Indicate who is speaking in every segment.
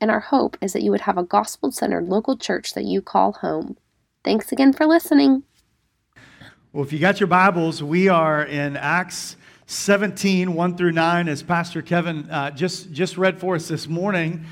Speaker 1: and our hope is that you would have a gospel centered local church that you call home. Thanks again for listening.
Speaker 2: Well, if you got your Bibles, we are in Acts 17, 1 through 9, as Pastor Kevin uh, just, just read for us this morning.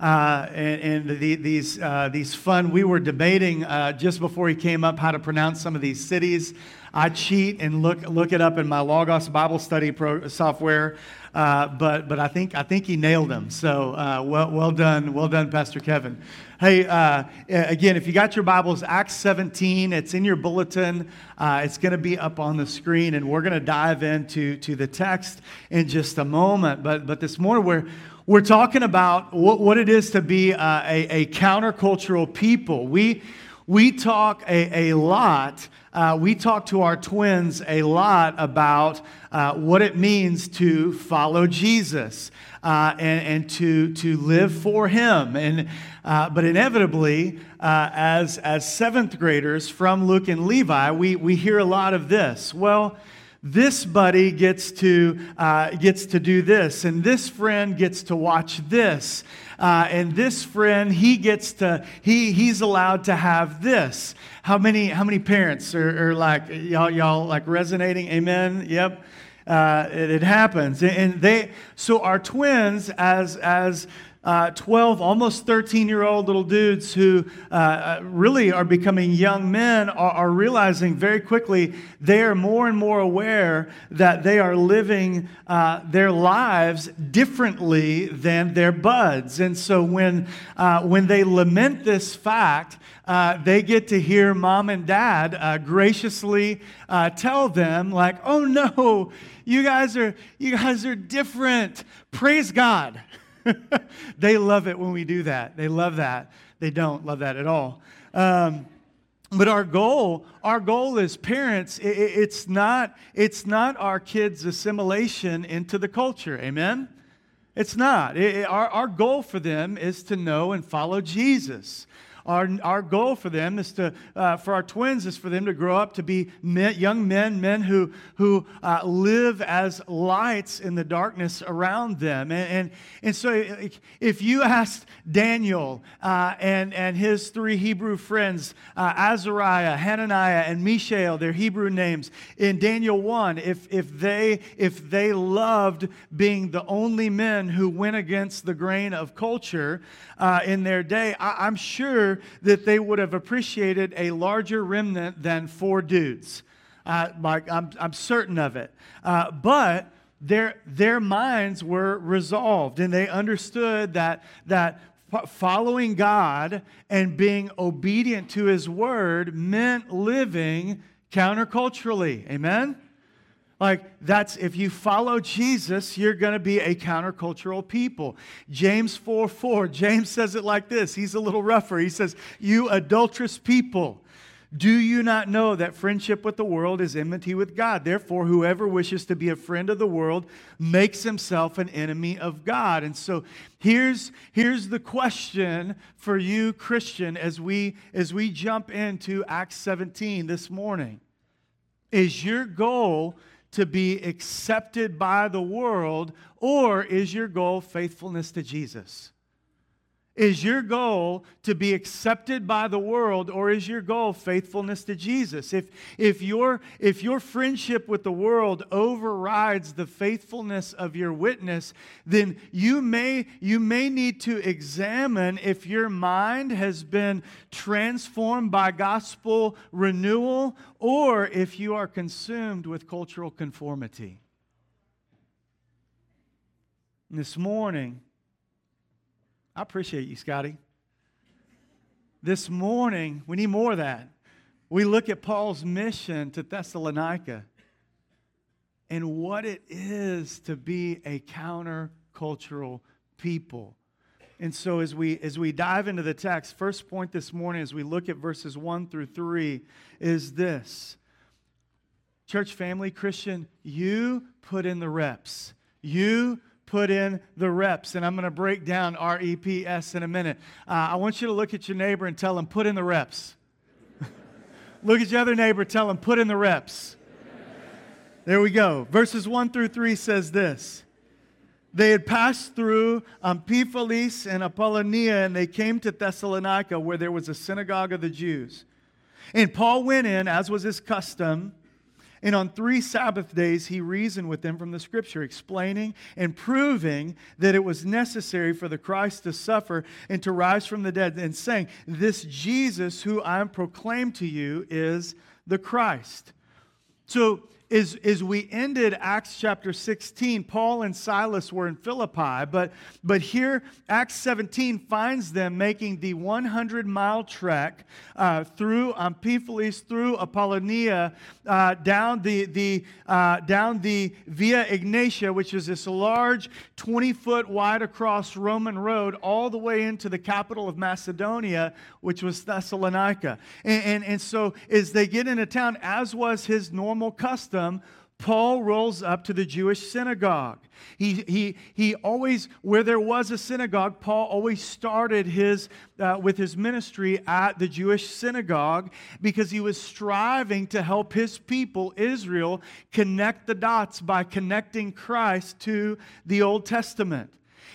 Speaker 2: Uh, and, and the, these, uh, these fun, we were debating uh, just before he came up how to pronounce some of these cities. I cheat and look, look it up in my Logos Bible study pro- software, uh, but, but I, think, I think he nailed them. So uh, well, well done, well done, Pastor Kevin. Hey, uh, again, if you got your Bibles, Acts 17, it's in your bulletin. Uh, it's going to be up on the screen, and we're going to dive into to the text in just a moment. But, but this morning, we're, we're talking about what, what it is to be uh, a, a countercultural people. We, we talk a, a lot uh, we talk to our twins a lot about uh, what it means to follow Jesus uh, and, and to, to live for Him. And, uh, but inevitably, uh, as, as seventh graders from Luke and Levi, we, we hear a lot of this. Well, this buddy gets to, uh, gets to do this, and this friend gets to watch this. Uh, and this friend, he gets to, he, he's allowed to have this. How many, how many parents are, are like, y'all, y'all like resonating? Amen? Yep. Uh, it, it, happens. And they, so our twins, as, as uh, 12, almost 13 year old little dudes who uh, uh, really are becoming young men are, are, realizing very quickly they are more and more aware that they are living uh, their lives differently than their buds. And so when, uh, when they lament this fact, uh, they get to hear mom and dad graciously tell them, like, oh no, you guys are, you guys are different. Praise God. they love it when we do that. They love that. They don't love that at all. Um, but our goal, our goal as parents, it, it's not, it's not our kids' assimilation into the culture. Amen? It's not. It, our, our goal for them is to know and follow Jesus. Our, our goal for them is to, uh, for our twins, is for them to grow up to be men, young men, men who, who uh, live as lights in the darkness around them. And, and, and so if you asked Daniel uh, and, and his three Hebrew friends, uh, Azariah, Hananiah, and Mishael, their Hebrew names, in Daniel 1, if, if, they, if they loved being the only men who went against the grain of culture uh, in their day, I, I'm sure that they would have appreciated a larger remnant than four dudes. Uh, like I'm, I'm certain of it. Uh, but their, their minds were resolved and they understood that, that following God and being obedient to his word meant living counterculturally. Amen? Like, that's if you follow Jesus, you're going to be a countercultural people. James 4 4, James says it like this. He's a little rougher. He says, You adulterous people, do you not know that friendship with the world is enmity with God? Therefore, whoever wishes to be a friend of the world makes himself an enemy of God. And so here's, here's the question for you, Christian, as we, as we jump into Acts 17 this morning. Is your goal to be accepted by the world, or is your goal faithfulness to Jesus? Is your goal to be accepted by the world or is your goal faithfulness to Jesus? If, if, your, if your friendship with the world overrides the faithfulness of your witness, then you may, you may need to examine if your mind has been transformed by gospel renewal or if you are consumed with cultural conformity. This morning, I appreciate you, Scotty. This morning, we need more of that. We look at Paul's mission to Thessalonica and what it is to be a countercultural people. And so as we as we dive into the text, first point this morning as we look at verses 1 through 3 is this. Church family Christian, you put in the reps. You put in the reps. And I'm going to break down R E P S in a minute. Uh, I want you to look at your neighbor and tell him, put in the reps. look at your other neighbor, tell him, put in the reps. There we go. Verses 1 through 3 says this. They had passed through Amphipolis and Apollonia, and they came to Thessalonica, where there was a synagogue of the Jews. And Paul went in, as was his custom, and on three Sabbath days he reasoned with them from the Scripture, explaining and proving that it was necessary for the Christ to suffer and to rise from the dead, and saying, This Jesus who I am proclaimed to you is the Christ. So is, is we ended Acts chapter 16, Paul and Silas were in Philippi, but, but here Acts 17 finds them making the 100 mile trek uh, through Amphipolis, through Apollonia, uh, down, the, the, uh, down the Via Egnatia, which is this large 20 foot wide across Roman road, all the way into the capital of Macedonia, which was Thessalonica. And, and, and so as they get into town, as was his normal custom, custom, Paul rolls up to the Jewish synagogue. He, he, he always, where there was a synagogue, Paul always started his, uh, with his ministry at the Jewish synagogue because he was striving to help his people, Israel, connect the dots by connecting Christ to the Old Testament.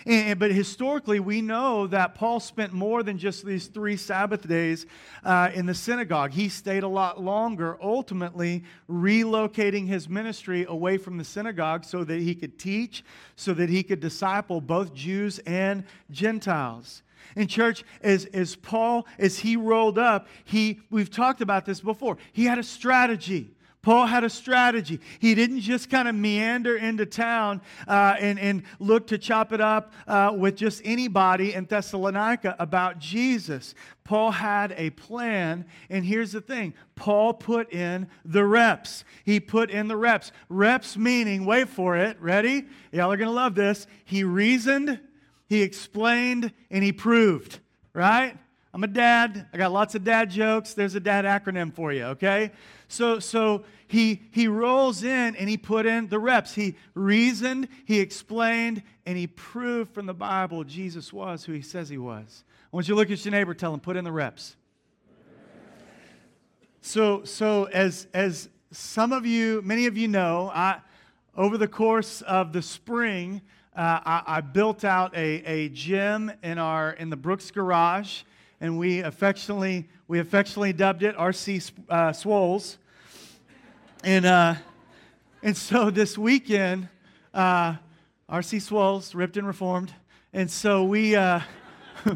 Speaker 2: And, but historically, we know that Paul spent more than just these three Sabbath days uh, in the synagogue. He stayed a lot longer, ultimately relocating his ministry away from the synagogue so that he could teach, so that he could disciple both Jews and Gentiles. In church, as, as Paul, as he rolled up, he, we've talked about this before, he had a strategy. Paul had a strategy. He didn't just kind of meander into town uh, and, and look to chop it up uh, with just anybody in Thessalonica about Jesus. Paul had a plan, and here's the thing Paul put in the reps. He put in the reps. Reps meaning, wait for it, ready? Y'all are going to love this. He reasoned, he explained, and he proved, right? I'm a dad. I got lots of dad jokes. There's a dad acronym for you, okay? So, so he, he rolls in and he put in the reps. He reasoned, he explained, and he proved from the Bible Jesus was who he says he was. I want you to look at your neighbor, tell him, put in the reps. So, so as, as some of you, many of you know, I, over the course of the spring, uh, I, I, built out a, a gym in, our, in the Brooks garage and we affectionately we affectionately dubbed it RC uh, Swoles. And uh, and so this weekend, uh, RC Swoles ripped and reformed, and so we. Uh,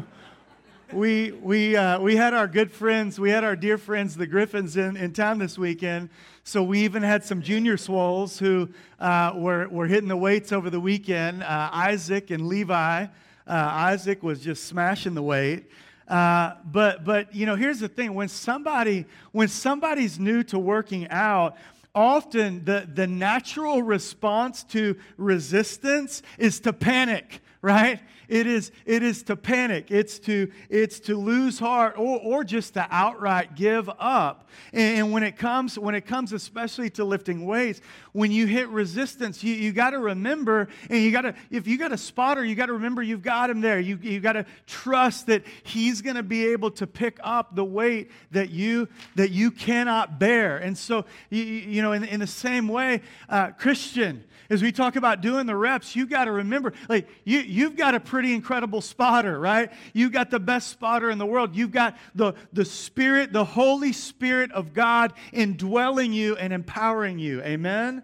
Speaker 2: we we uh, we had our good friends, we had our dear friends, the Griffins, in, in town this weekend. So we even had some junior swoles who uh, were were hitting the weights over the weekend. Uh, Isaac and Levi. Uh, Isaac was just smashing the weight. Uh, but but you know, here's the thing: when somebody when somebody's new to working out, often the, the natural response to resistance is to panic right? It is, it is to panic. It's to, it's to lose heart or, or just to outright give up. And when it comes, when it comes especially to lifting weights, when you hit resistance, you, you got to remember, and you got to, if you got a spotter, you got to remember you've got him there. You, you got to trust that he's going to be able to pick up the weight that you, that you cannot bear. And so, you, you know, in, in the same way, uh, Christian, as we talk about doing the reps, you got to remember, like, you, you've got a pretty incredible spotter, right? You've got the best spotter in the world. You've got the, the Spirit, the Holy Spirit of God indwelling you and empowering you. Amen?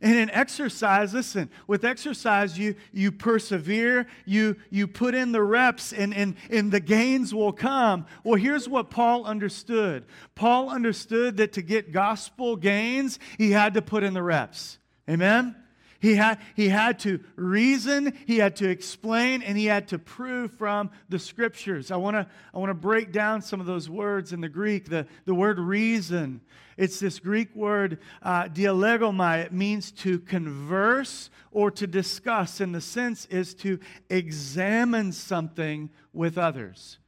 Speaker 2: And in exercise, listen, with exercise, you, you persevere, you, you put in the reps, and, and, and the gains will come. Well, here's what Paul understood Paul understood that to get gospel gains, he had to put in the reps. Amen? He had, he had to reason, he had to explain, and he had to prove from the scriptures. I want to I wanna break down some of those words in the Greek. The, the word reason, it's this Greek word uh, dialegomai. It means to converse or to discuss, and the sense is to examine something with others.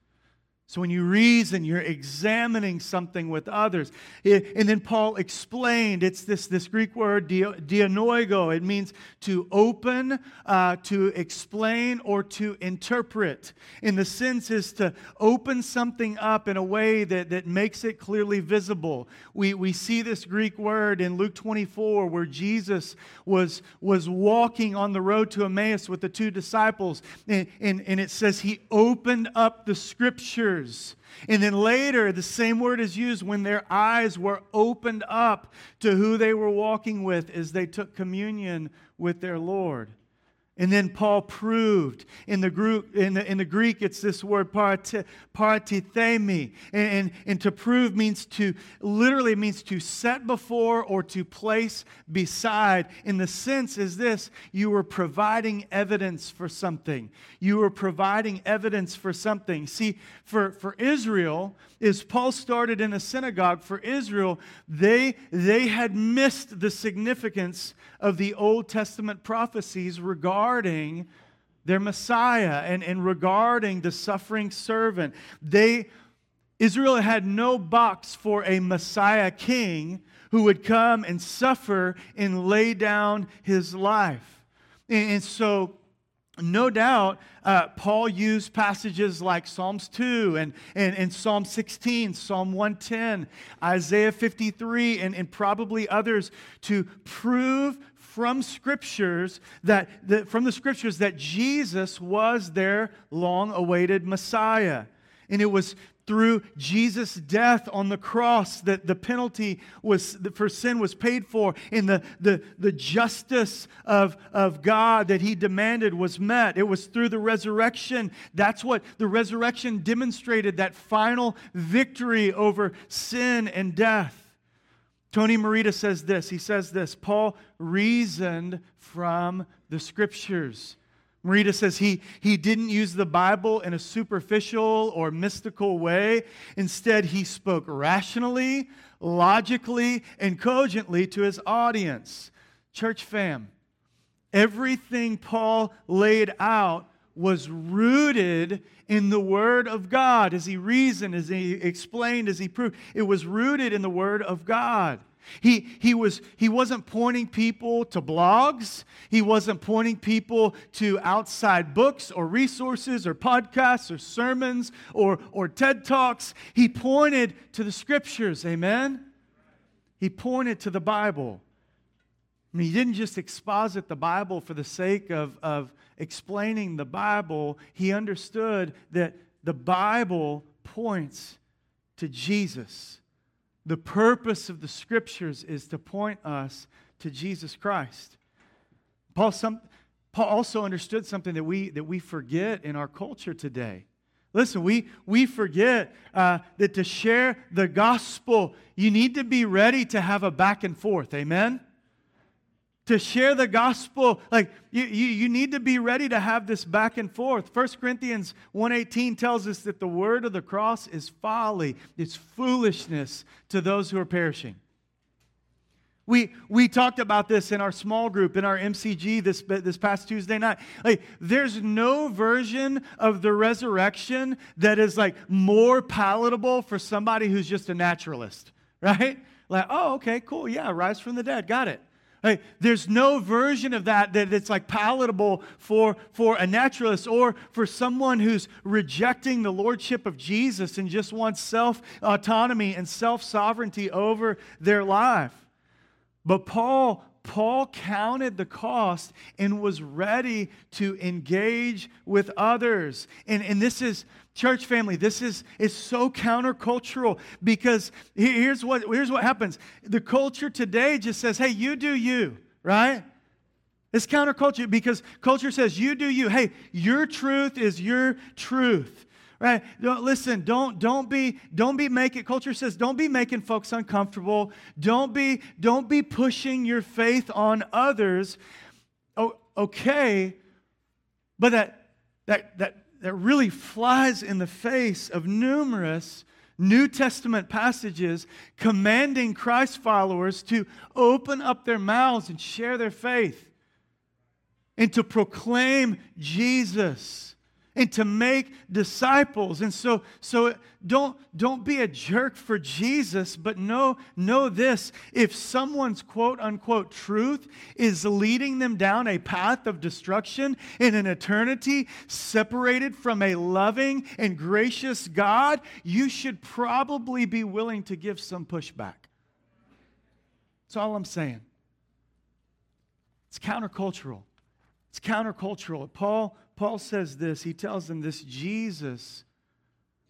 Speaker 2: So when you reason, you're examining something with others. and then Paul explained it's this, this Greek word, dianoigo. It means to open, uh, to explain, or to interpret. In the sense is to open something up in a way that, that makes it clearly visible. We, we see this Greek word in Luke 24 where Jesus was, was walking on the road to Emmaus with the two disciples. And, and, and it says he opened up the scriptures and then later, the same word is used when their eyes were opened up to who they were walking with as they took communion with their Lord. And then Paul proved in the, group, in the, in the Greek, it's this word paratithemi. And, and, and to prove means to, literally means to set before or to place beside. In the sense is this you were providing evidence for something. You were providing evidence for something. See, for, for Israel, as Paul started in a synagogue, for Israel, they, they had missed the significance of the Old Testament prophecies regarding their Messiah and, and regarding the suffering servant. They, Israel had no box for a Messiah king who would come and suffer and lay down his life. And, and so no doubt, uh, Paul used passages like Psalms 2 and, and, and Psalm 16, Psalm 110, Isaiah 53, and, and probably others to prove from scriptures that, that from the scriptures that Jesus was their long awaited Messiah. And it was through Jesus' death on the cross that the penalty was, for sin was paid for, and the, the, the justice of, of God that he demanded was met. It was through the resurrection. That's what the resurrection demonstrated that final victory over sin and death. Tony Merida says this. He says this Paul reasoned from the scriptures. Merida says he, he didn't use the Bible in a superficial or mystical way. Instead, he spoke rationally, logically, and cogently to his audience. Church fam, everything Paul laid out was rooted in the Word of God as he reasoned, as he explained, as he proved. It was rooted in the Word of God. He, he, was, he wasn't pointing people to blogs. He wasn't pointing people to outside books or resources or podcasts or sermons or, or TED Talks. He pointed to the scriptures. Amen? He pointed to the Bible. I mean, he didn't just exposit the Bible for the sake of, of explaining the Bible. He understood that the Bible points to Jesus. The purpose of the scriptures is to point us to Jesus Christ. Paul, some, Paul also understood something that we, that we forget in our culture today. Listen, we, we forget uh, that to share the gospel, you need to be ready to have a back and forth. Amen? To share the gospel. Like you, you, you, need to be ready to have this back and forth. 1 corinthians 1.18 tells us that the word of the cross is folly it's foolishness to those who are perishing. We, we talked about this in our small group in our mcg this, this past tuesday night. Like there's no version of the resurrection that is like more palatable for somebody who's just a naturalist right? Like oh okay cool yeah rise from the dead got it There's no version of that that it's like palatable for, for a naturalist or for someone who's rejecting the lordship of Jesus and just wants self autonomy and self sovereignty over their life. But Paul Paul counted the cost and was ready to engage with others. And, and this is, church family, this is, is so countercultural because here's what, here's what happens. The culture today just says, hey, you do you, right? It's counterculture because culture says, you do you. Hey, your truth is your truth right? Don't, listen don't don't be don't be making culture says don't be making folks uncomfortable. Don't be don't be pushing your faith on others. Oh, okay, but that, that, that, that really flies in the face of numerous New Testament passages commanding Christ followers to open up their mouths and share their faith and to proclaim Jesus and to make disciples. And so, so don't, don't be a jerk for Jesus, but know, know this. If someone's quote unquote truth is leading them down a path of destruction in an eternity separated from a loving and gracious God, you should probably be willing to give some pushback. That's all I'm saying. It's countercultural. It's countercultural. Paul, Paul says this. He tells them this Jesus,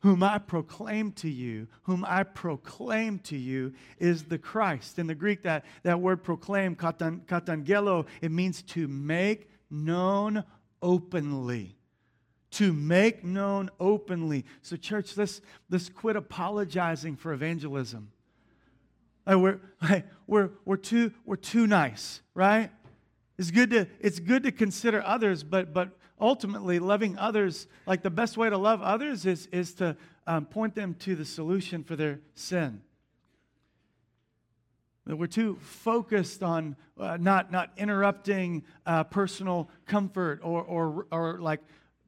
Speaker 2: whom I proclaim to you, whom I proclaim to you, is the Christ. In the Greek, that, that word proclaim, katan, katangelo, it means to make known openly to make known openly. So, church, let's, let's quit apologizing for evangelism. we're, we're, we're, too, we're too nice, right? It's good to, it's good to consider others, but, but ultimately, loving others, like the best way to love others is, is to um, point them to the solution for their sin. That we're too focused on uh, not, not interrupting uh, personal comfort or, or, or like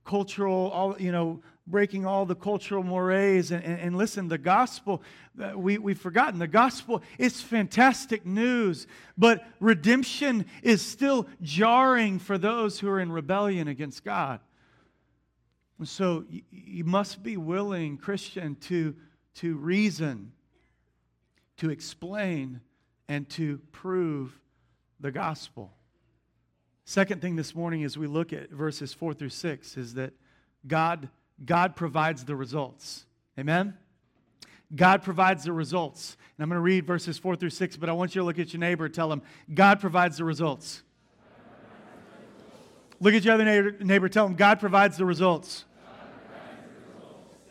Speaker 2: cultural, all, you know, breaking all the cultural mores. And, and, and listen, the gospel, uh, we, we've forgotten, the gospel is fantastic news, but redemption is still jarring for those who are in rebellion against God. And so you, you must be willing, Christian, to, to reason, to explain, and to prove the gospel. Second thing this morning as we look at verses 4 through 6 is that God, God provides the results. Amen? God provides the results. And I'm going to read verses 4 through 6, but I want you to look at your neighbor and tell him, God provides the results. Look at your other neighbor, neighbor tell him, God provides the results.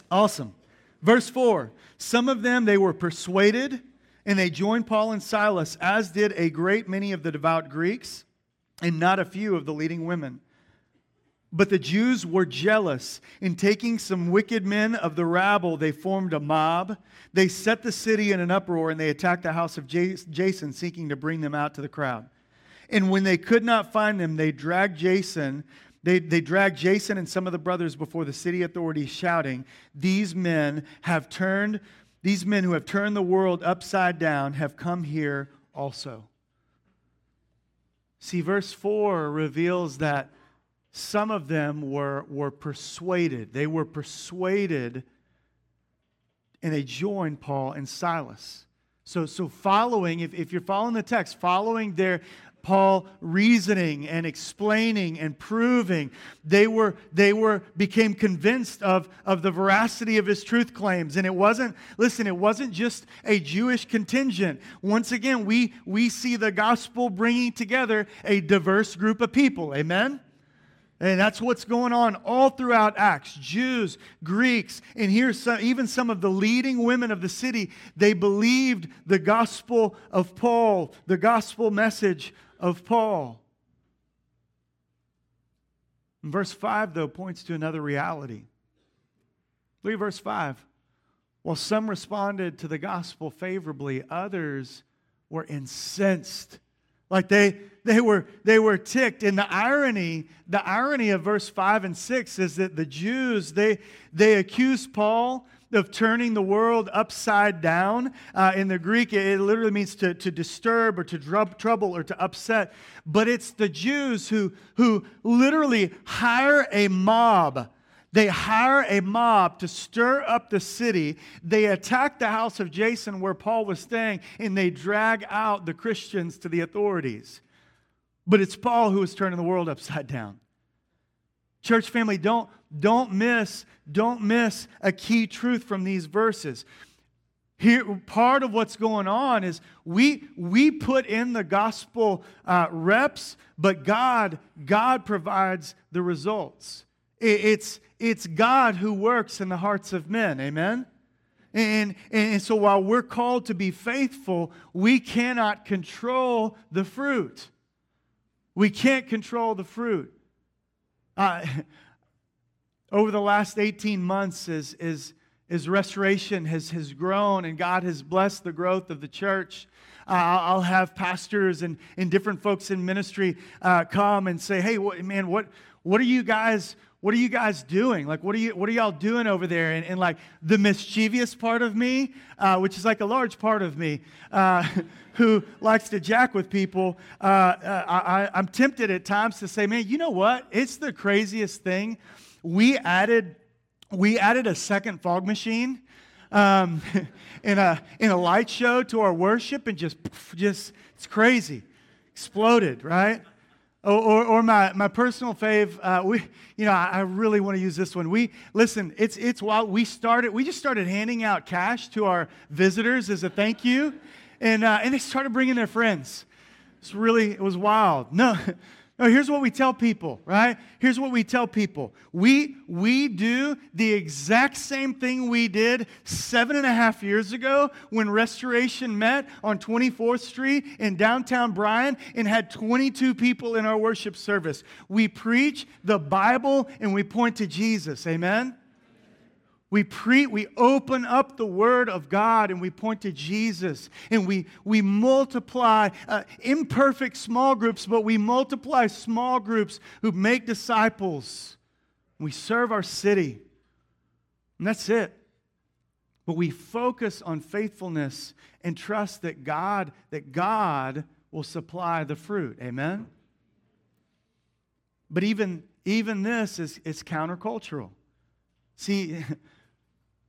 Speaker 2: Awesome. Verse 4 Some of them they were persuaded, and they joined Paul and Silas, as did a great many of the devout Greeks and not a few of the leading women. But the Jews were jealous. In taking some wicked men of the rabble, they formed a mob. They set the city in an uproar and they attacked the house of Jason, seeking to bring them out to the crowd. And when they could not find them, they dragged Jason. They, they dragged Jason and some of the brothers before the city authorities, shouting, These men have turned, these men who have turned the world upside down have come here also. See, verse 4 reveals that some of them were, were persuaded. They were persuaded and they joined Paul and Silas. So, so following, if, if you're following the text, following their Paul reasoning and explaining and proving. They were, they were became convinced of, of the veracity of his truth claims. And it wasn't, listen, it wasn't just a Jewish contingent. Once again, we, we see the gospel bringing together a diverse group of people. Amen? And that's what's going on all throughout Acts. Jews, Greeks, and here's some, even some of the leading women of the city. They believed the gospel of Paul, the gospel message of Paul. And verse 5, though, points to another reality. Look at verse 5. While some responded to the gospel favorably, others were incensed. Like they, they, were, they were ticked. And the irony, the irony of verse 5 and 6 is that the Jews, they, they accused Paul of turning the world upside down. Uh, in the Greek, it literally means to, to disturb or to drub, trouble or to upset. But it's the Jews who, who literally hire a mob. They hire a mob to stir up the city. They attack the house of Jason where Paul was staying, and they drag out the Christians to the authorities. But it's Paul who is turning the world upside down. Church family, don't, don't miss, don't miss a key truth from these verses. Here, part of what's going on is we, we put in the gospel uh, reps, but God, God provides the results. It, it's, it's God who works in the hearts of men. Amen? And, and so while we're called to be faithful, we cannot control the fruit. We can't control the fruit. Uh, over the last 18 months, as, as, as restoration has, has grown and God has blessed the growth of the church, uh, I'll have pastors and, and different folks in ministry uh, come and say, hey, what, man, what, what are you guys what are you guys doing? Like, what are you, what are y'all doing over there? And, and like the mischievous part of me, uh, which is like a large part of me, uh, who likes to jack with people, uh, uh I, I'm tempted at times to say, man, you know what? It's the craziest thing. We added, we added a second fog machine um, in a in a light show to our worship, and just just it's crazy, exploded, right? Or, or, or, my, my personal fave, uh, we, you know, I, I really want to use this one. We, listen, it's, it's wild. We started, we just started handing out cash to our visitors as a thank you. And, uh, and they started bringing their friends. It's really, it was wild. No, no, here's what we tell people, right? Here's what we tell people. We, we do the exact same thing we did seven and a half years ago when Restoration met on 24th Street in downtown Bryan and had 22 people in our worship service. We preach the Bible and we point to Jesus. Amen? We pre we open up the word of God and we point to Jesus and we we multiply uh, imperfect small groups but we multiply small groups who make disciples. We serve our city. And that's it. But we focus on faithfulness and trust that God that God will supply the fruit. Amen. But even even this is is countercultural. See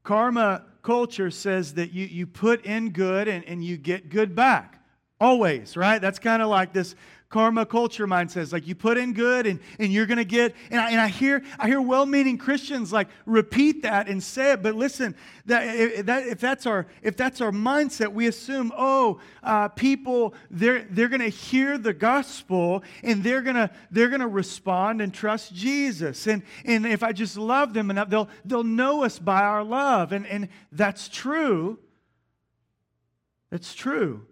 Speaker 2: Karma culture says that you, you put in good and, and you get good back. Always, right? That's kind of like this karma culture mind says like you put in good and, and you're going to get and I, and I hear i hear well-meaning christians like repeat that and say it but listen that if, that, if that's our if that's our mindset we assume oh uh, people they're they're going to hear the gospel and they're going to they're going to respond and trust jesus. And and if i just love them enough they'll they'll know us by our love. And and that's true. That's true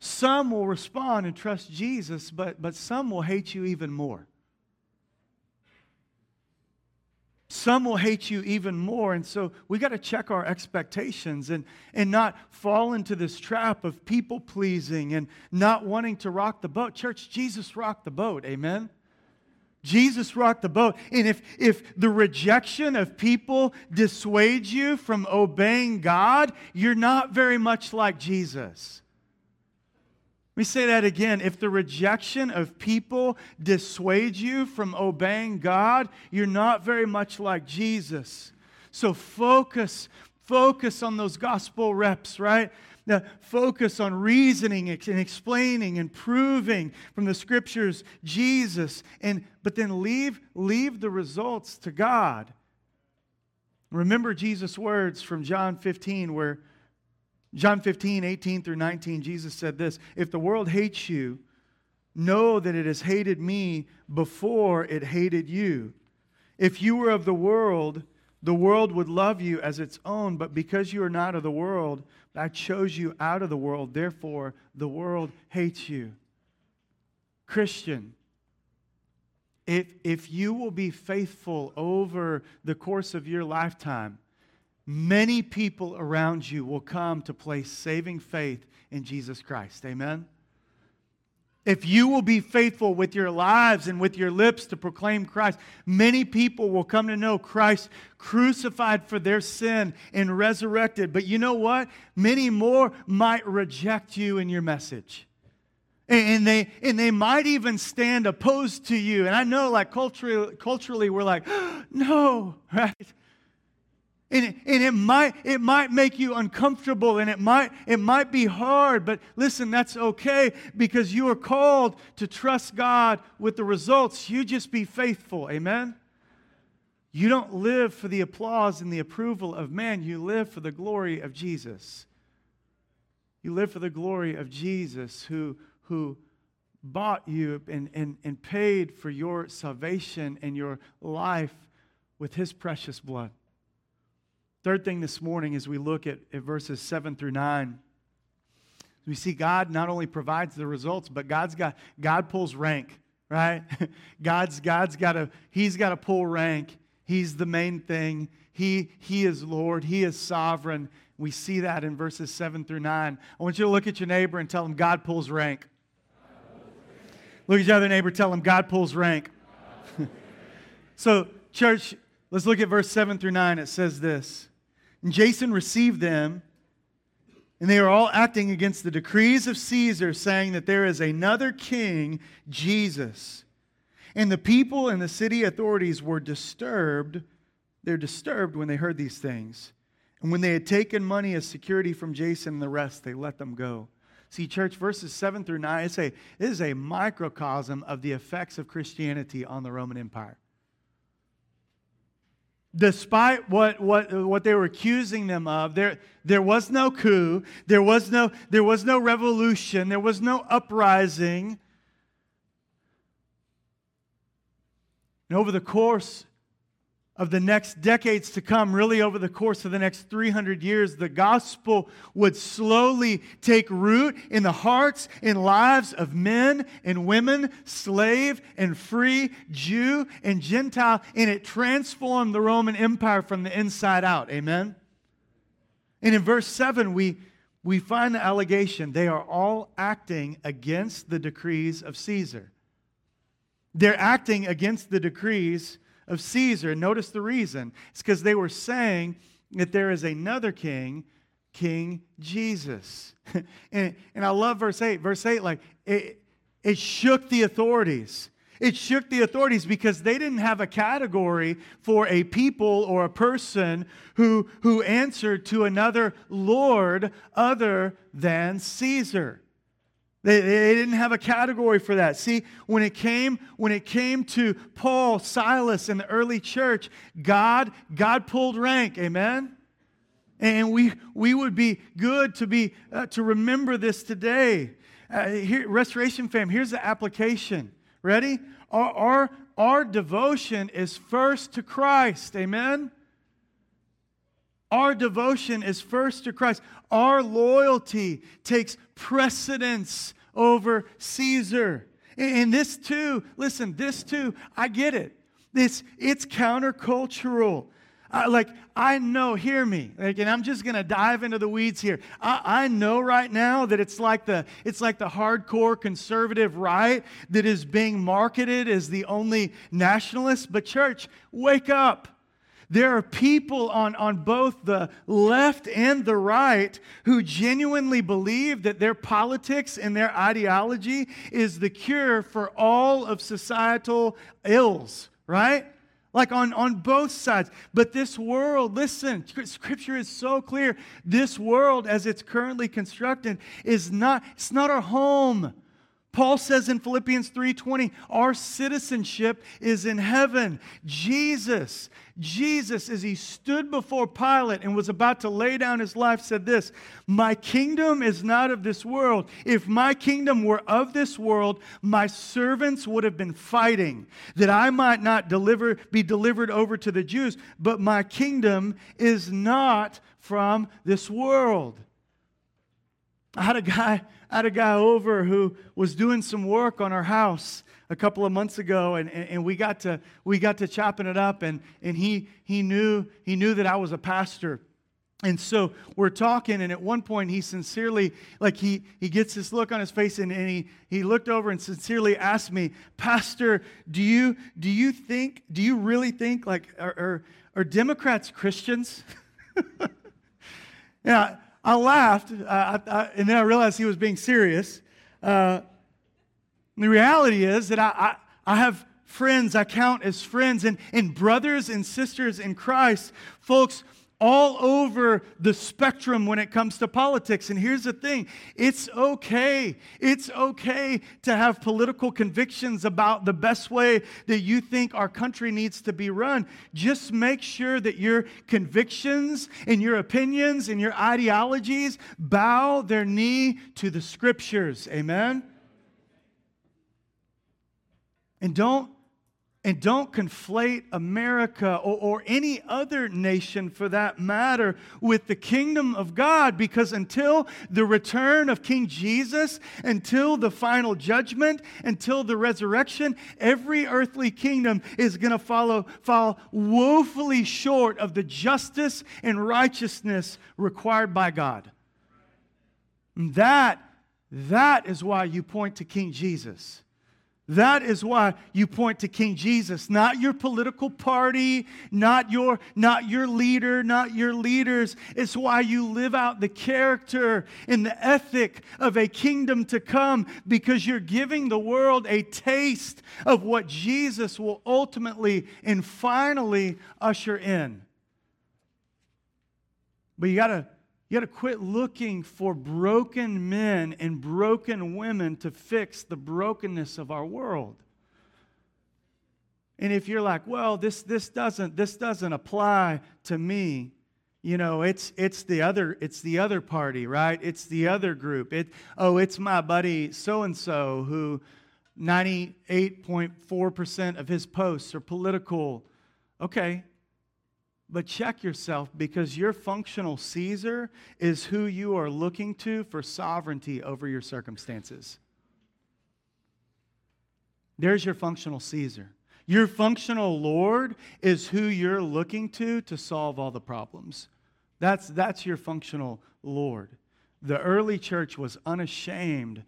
Speaker 2: some will respond and trust Jesus, but, but some will hate you even more. Some will hate you even more. And so we got to check our expectations and, and not fall into this trap of people pleasing and not wanting to rock the boat. Church, Jesus rocked the boat. Amen? Jesus rocked the boat. And if, if the rejection of people dissuades you from obeying God, you're not very much like Jesus. Let me say that again. If the rejection of people dissuades you from obeying God, you're not very much like Jesus. So focus, focus on those gospel reps, right? Now, focus on reasoning and explaining and proving from the scriptures Jesus, and but then leave, leave the results to God. Remember Jesus' words from John 15, where John 15, 18 through 19, Jesus said this If the world hates you, know that it has hated me before it hated you. If you were of the world, the world would love you as its own, but because you are not of the world, I chose you out of the world. Therefore, the world hates you. Christian, if, if you will be faithful over the course of your lifetime, many people around you will come to place saving faith in Jesus Christ. Amen? If you will be faithful with your lives and with your lips to proclaim Christ, many people will come to know Christ crucified for their sin and resurrected. But you know what? Many more might reject you and your message. And they, and they might even stand opposed to you. And I know, like, culturally, culturally we're like, no, right? And, and it, might, it might make you uncomfortable and it might, it might be hard, but listen, that's okay because you are called to trust God with the results. You just be faithful. Amen? You don't live for the applause and the approval of man, you live for the glory of Jesus. You live for the glory of Jesus who, who bought you and, and, and paid for your salvation and your life with his precious blood. Third thing this morning, as we look at, at verses 7 through 9, We see God not only provides the results, but God's got God pulls rank, right? God's God's got to He's got to pull rank. He's the main thing. He He is Lord. He is sovereign. We see that in verses seven through nine. I want you to look at your neighbor and tell him God pulls rank. Look at your other neighbor, tell him God pulls rank. so, church, let's look at verse 7 through 9. It says this And Jason received them and they are all acting against the decrees of Caesar, saying that there is another king, Jesus. And the people and the city authorities were disturbed. They're disturbed when they heard these things. And when they had taken money as security from Jason and the rest, they let them go. See, church, verses 7 through 9, it's a, it is a microcosm of the effects of Christianity on the Roman Empire. Despite what, what, what they were accusing them of, there, there was no coup, there was no, there was no revolution, there was no uprising. And over the course of the next decades to come, really over the course of the next 300 years, the gospel would slowly take root in the hearts and lives of men and women, slave and free, Jew and Gentile, and it transformed the Roman Empire from the inside out. Amen? And in verse 7, we, we find the allegation they are all acting against the decrees of Caesar. They're acting against the decrees of Caesar. Notice the reason. It's because they were saying that there is another king, King Jesus. and, and I love verse 8. Verse 8, like, it, it shook the authorities. It shook the authorities because they didn't have a category for a people or a person who, who answered to another Lord other than Caesar. They, they didn't have a category for that. See, when it came when it came to Paul, Silas, and the early church, God God pulled rank. Amen. And we we would be good to be uh, to remember this today. Uh, here, Restoration fam, here's the application. Ready? Our, our our devotion is first to Christ. Amen. Our devotion is first to Christ. Our loyalty takes precedence over Caesar. And this too, listen, this too, I get it. This it's countercultural. Uh, like I know, hear me. Like, and I'm just gonna dive into the weeds here. I, I know right now that it's like the it's like the hardcore conservative right that is being marketed as the only nationalist. But church, wake up. There are people on, on both the left and the right who genuinely believe that their politics and their ideology is the cure for all of societal ills, right? Like on, on both sides. But this world, listen, scripture is so clear. This world, as it's currently constructed, is not, it's not our home. Paul says in Philippians 3:20, our citizenship is in heaven. Jesus, Jesus as he stood before Pilate and was about to lay down his life said this, "My kingdom is not of this world. If my kingdom were of this world, my servants would have been fighting that I might not deliver be delivered over to the Jews, but my kingdom is not from this world." I had a guy, had a guy over who was doing some work on our house a couple of months ago, and, and, and, we got to we got to chopping it up, and, and he he knew he knew that I was a pastor. And so we're talking, and at one point he sincerely, like he he gets this look on his face, and, and he he looked over and sincerely asked me, Pastor, do you do you think, do you really think like are are, are Democrats Christians? yeah. I laughed, uh, I, I, and then I realized he was being serious. Uh, the reality is that I, I, have friends I count as friends and, and brothers and sisters in Christ, folks all over the spectrum when it comes to politics. And here's the thing it's okay. It's okay to have political convictions about the best way that you think our country needs to be run. Just make sure that your convictions and your opinions and your ideologies bow their knee to the scriptures. Amen? And don't And don't conflate America or, or, any other nation for that matter with the kingdom of God because until the return of King Jesus, until the final judgment, until the resurrection, every earthly kingdom is going to follow fall woefully short of the justice and righteousness required by God. And that, that is why you point to King Jesus. That is why you point to King Jesus, not your political party, not your, not your leader, not your leaders. It's why you live out the character and the ethic of a kingdom to come because you're giving the world a taste of what Jesus will ultimately and finally usher in. But you got to you got to quit looking for broken men and broken women to fix the brokenness of our world. And if you're like, well, this, this, doesn't, this doesn't apply to me, you know, it's, it's, the other, it's the other party, right? It's the other group. It, oh, it's my buddy so and so who 98.4% of his posts are political. Okay, but check yourself because your functional Caesar is who you are looking to for sovereignty over your circumstances. There's your functional Caesar. Your functional Lord is who you're looking to to solve all the problems. That's, that's your functional Lord. The early church was unashamed,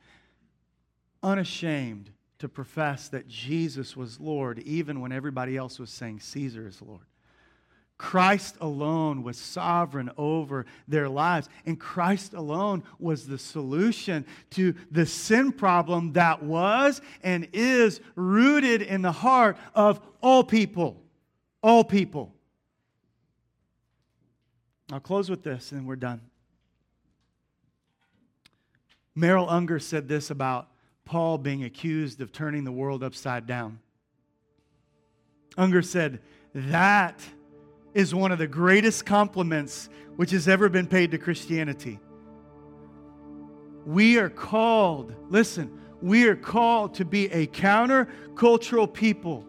Speaker 2: unashamed to profess that Jesus was Lord, even when everybody else was saying Caesar is Lord. Christ alone was sovereign over their lives. And Christ alone was the solution to the sin problem that was and is rooted in the heart of all people. All people. I'll close with this and we're done. Merrill Unger said this about Paul being accused of turning the world upside down. Unger said, That is one of the greatest compliments which has ever been paid to Christianity. We are called, listen, we are called to be a countercultural people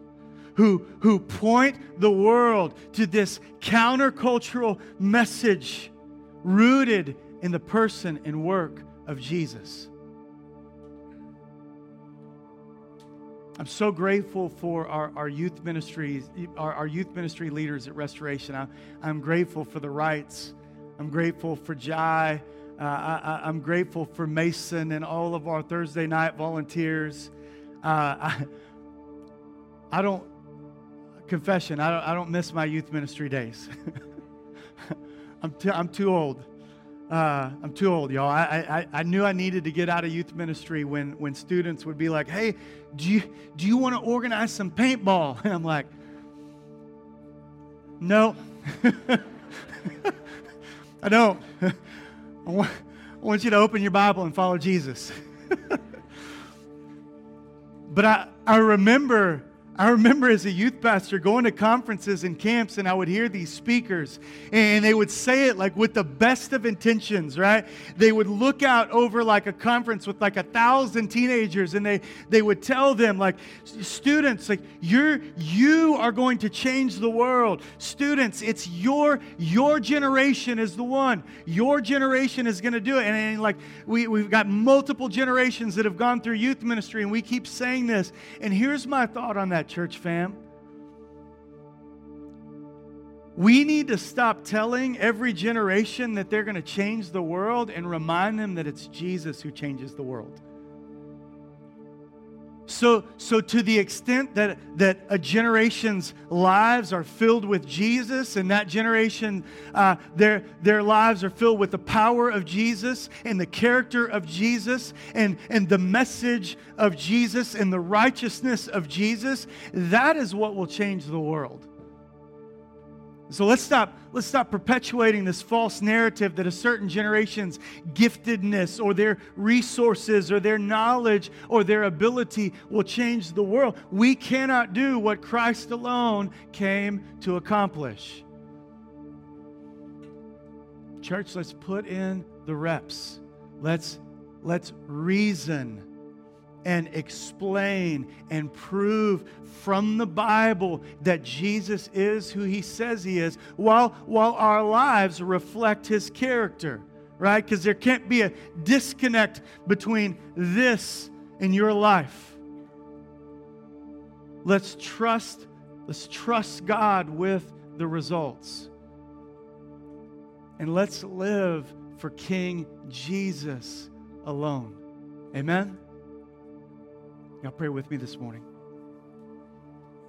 Speaker 2: who, who point the world to this countercultural message rooted in the person and work of Jesus. I'm so grateful for our, our youth ministries, our, our youth ministry leaders at Restoration. I, I'm grateful for the Wrights. I'm grateful for Jai. Uh, I, am grateful for Mason and all of our Thursday night volunteers. Uh, I, I don't, confession, I don't, I don't miss my youth ministry days. I'm, too, I'm too old. Uh, I'm too old, y'all. I, I, I knew I needed to get out of youth ministry when, when students would be like, hey, do you, do you want to organize some paintball? And I'm like, no. I don't. I want, I want you to open your Bible and follow Jesus. but I, I remember I remember as a youth pastor going to conferences and camps, and I would hear these speakers, and they would say it like with the best of intentions, right? They would look out over like a conference with like a thousand teenagers, and they, they would tell them, like, students, like, you're you are going to change the world. Students, it's your your generation is the one. Your generation is going to do it. And, and like we, we've got multiple generations that have gone through youth ministry, and we keep saying this. And here's my thought on that, church fam. We need to stop telling every generation that they're going to change the world and remind them that it's Jesus who changes the world. So, so to the extent that, that a generation's lives are filled with Jesus, and that generation, uh, their, their lives are filled with the power of Jesus and the character of Jesus and, and the message of Jesus and the righteousness of Jesus, that is what will change the world. So let's stop, let's stop perpetuating this false narrative that a certain generation's giftedness or their resources or their knowledge or their ability will change the world. We cannot do what Christ alone came to accomplish. Church, let's put in the reps. Let's, let's reason and explain and prove from the Bible that Jesus is who he says he is while, while our lives reflect his character, right? Because there can't be a disconnect between this and your life. Let's trust, let's trust God with the results. And let's live for King Jesus alone. Amen? Y'all pray with me this morning.